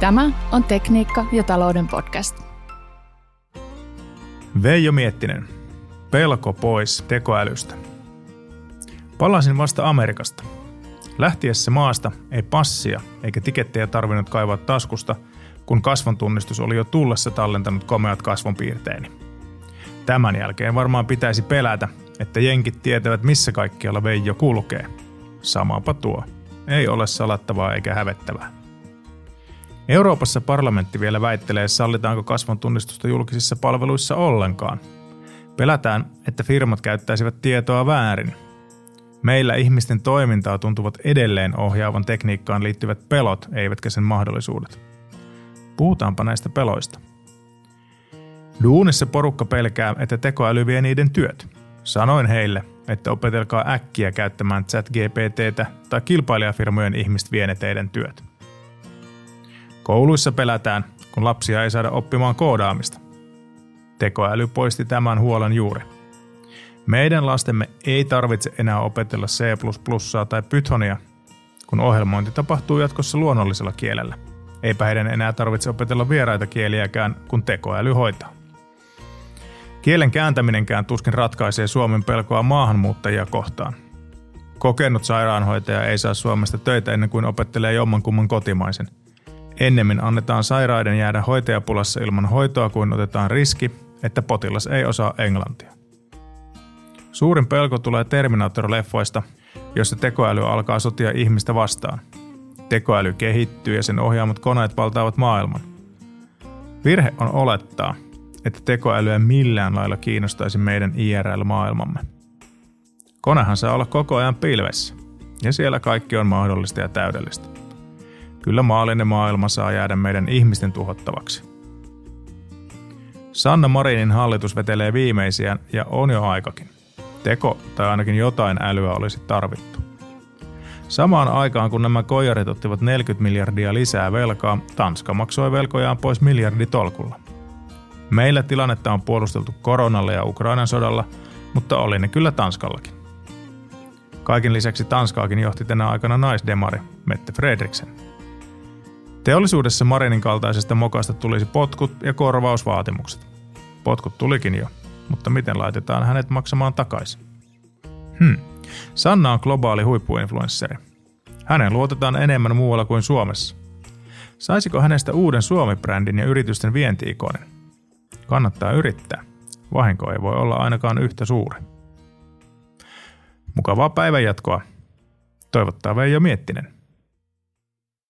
Tämä on Tekniikka ja talouden podcast. Veijo Miettinen. Pelko pois tekoälystä. Palasin vasta Amerikasta. Lähtiessä maasta ei passia eikä tikettejä tarvinnut kaivaa taskusta, kun kasvontunnistus oli jo tullessa tallentanut komeat kasvonpiirteeni. Tämän jälkeen varmaan pitäisi pelätä, että jenkit tietävät missä kaikkialla Veijo kulkee. Samapa tuo. Ei ole salattavaa eikä hävettävää. Euroopassa parlamentti vielä väittelee, sallitaanko kasvon tunnistusta julkisissa palveluissa ollenkaan. Pelätään, että firmat käyttäisivät tietoa väärin. Meillä ihmisten toimintaa tuntuvat edelleen ohjaavan tekniikkaan liittyvät pelot, eivätkä sen mahdollisuudet. Puhutaanpa näistä peloista. Duunissa porukka pelkää, että tekoäly vie niiden työt. Sanoin heille, että opetelkaa äkkiä käyttämään chat-GPTtä tai kilpailijafirmojen ihmistä vie ne teidän työt. Kouluissa pelätään, kun lapsia ei saada oppimaan koodaamista. Tekoäly poisti tämän huolen juuri. Meidän lastemme ei tarvitse enää opetella C++ tai Pythonia, kun ohjelmointi tapahtuu jatkossa luonnollisella kielellä. Eipä heidän enää tarvitse opetella vieraita kieliäkään, kun tekoäly hoitaa. Kielen kääntäminenkään tuskin ratkaisee Suomen pelkoa maahanmuuttajia kohtaan. Kokenut sairaanhoitaja ei saa Suomesta töitä ennen kuin opettelee jommankumman kotimaisen – Ennemmin annetaan sairaiden jäädä hoitajapulassa ilman hoitoa kuin otetaan riski, että potilas ei osaa englantia. Suurin pelko tulee Terminator-leffoista, jossa tekoäly alkaa sotia ihmistä vastaan. Tekoäly kehittyy ja sen ohjaamat koneet valtaavat maailman. Virhe on olettaa, että tekoälyä millään lailla kiinnostaisi meidän IRL-maailmamme. Konehan saa olla koko ajan pilvessä, ja siellä kaikki on mahdollista ja täydellistä. Kyllä maallinen maailma saa jäädä meidän ihmisten tuhottavaksi. Sanna Marinin hallitus vetelee viimeisiä ja on jo aikakin. Teko tai ainakin jotain älyä olisi tarvittu. Samaan aikaan kun nämä koijarit ottivat 40 miljardia lisää velkaa, Tanska maksoi velkojaan pois miljarditolkulla. Meillä tilannetta on puolusteltu koronalla ja Ukrainan sodalla, mutta oli ne kyllä Tanskallakin. Kaikin lisäksi Tanskaakin johti tänä aikana naisdemari Mette Fredriksen. Teollisuudessa Marinin kaltaisesta mokasta tulisi potkut ja korvausvaatimukset. Potkut tulikin jo, mutta miten laitetaan hänet maksamaan takaisin? Hmm. Sanna on globaali huippuinfluensseri. Hänen luotetaan enemmän muualla kuin Suomessa. Saisiko hänestä uuden Suomi-brändin ja yritysten vientiikoinen? Kannattaa yrittää. Vahinko ei voi olla ainakaan yhtä suuri. Mukavaa päivänjatkoa. Toivottaa Veijo Miettinen.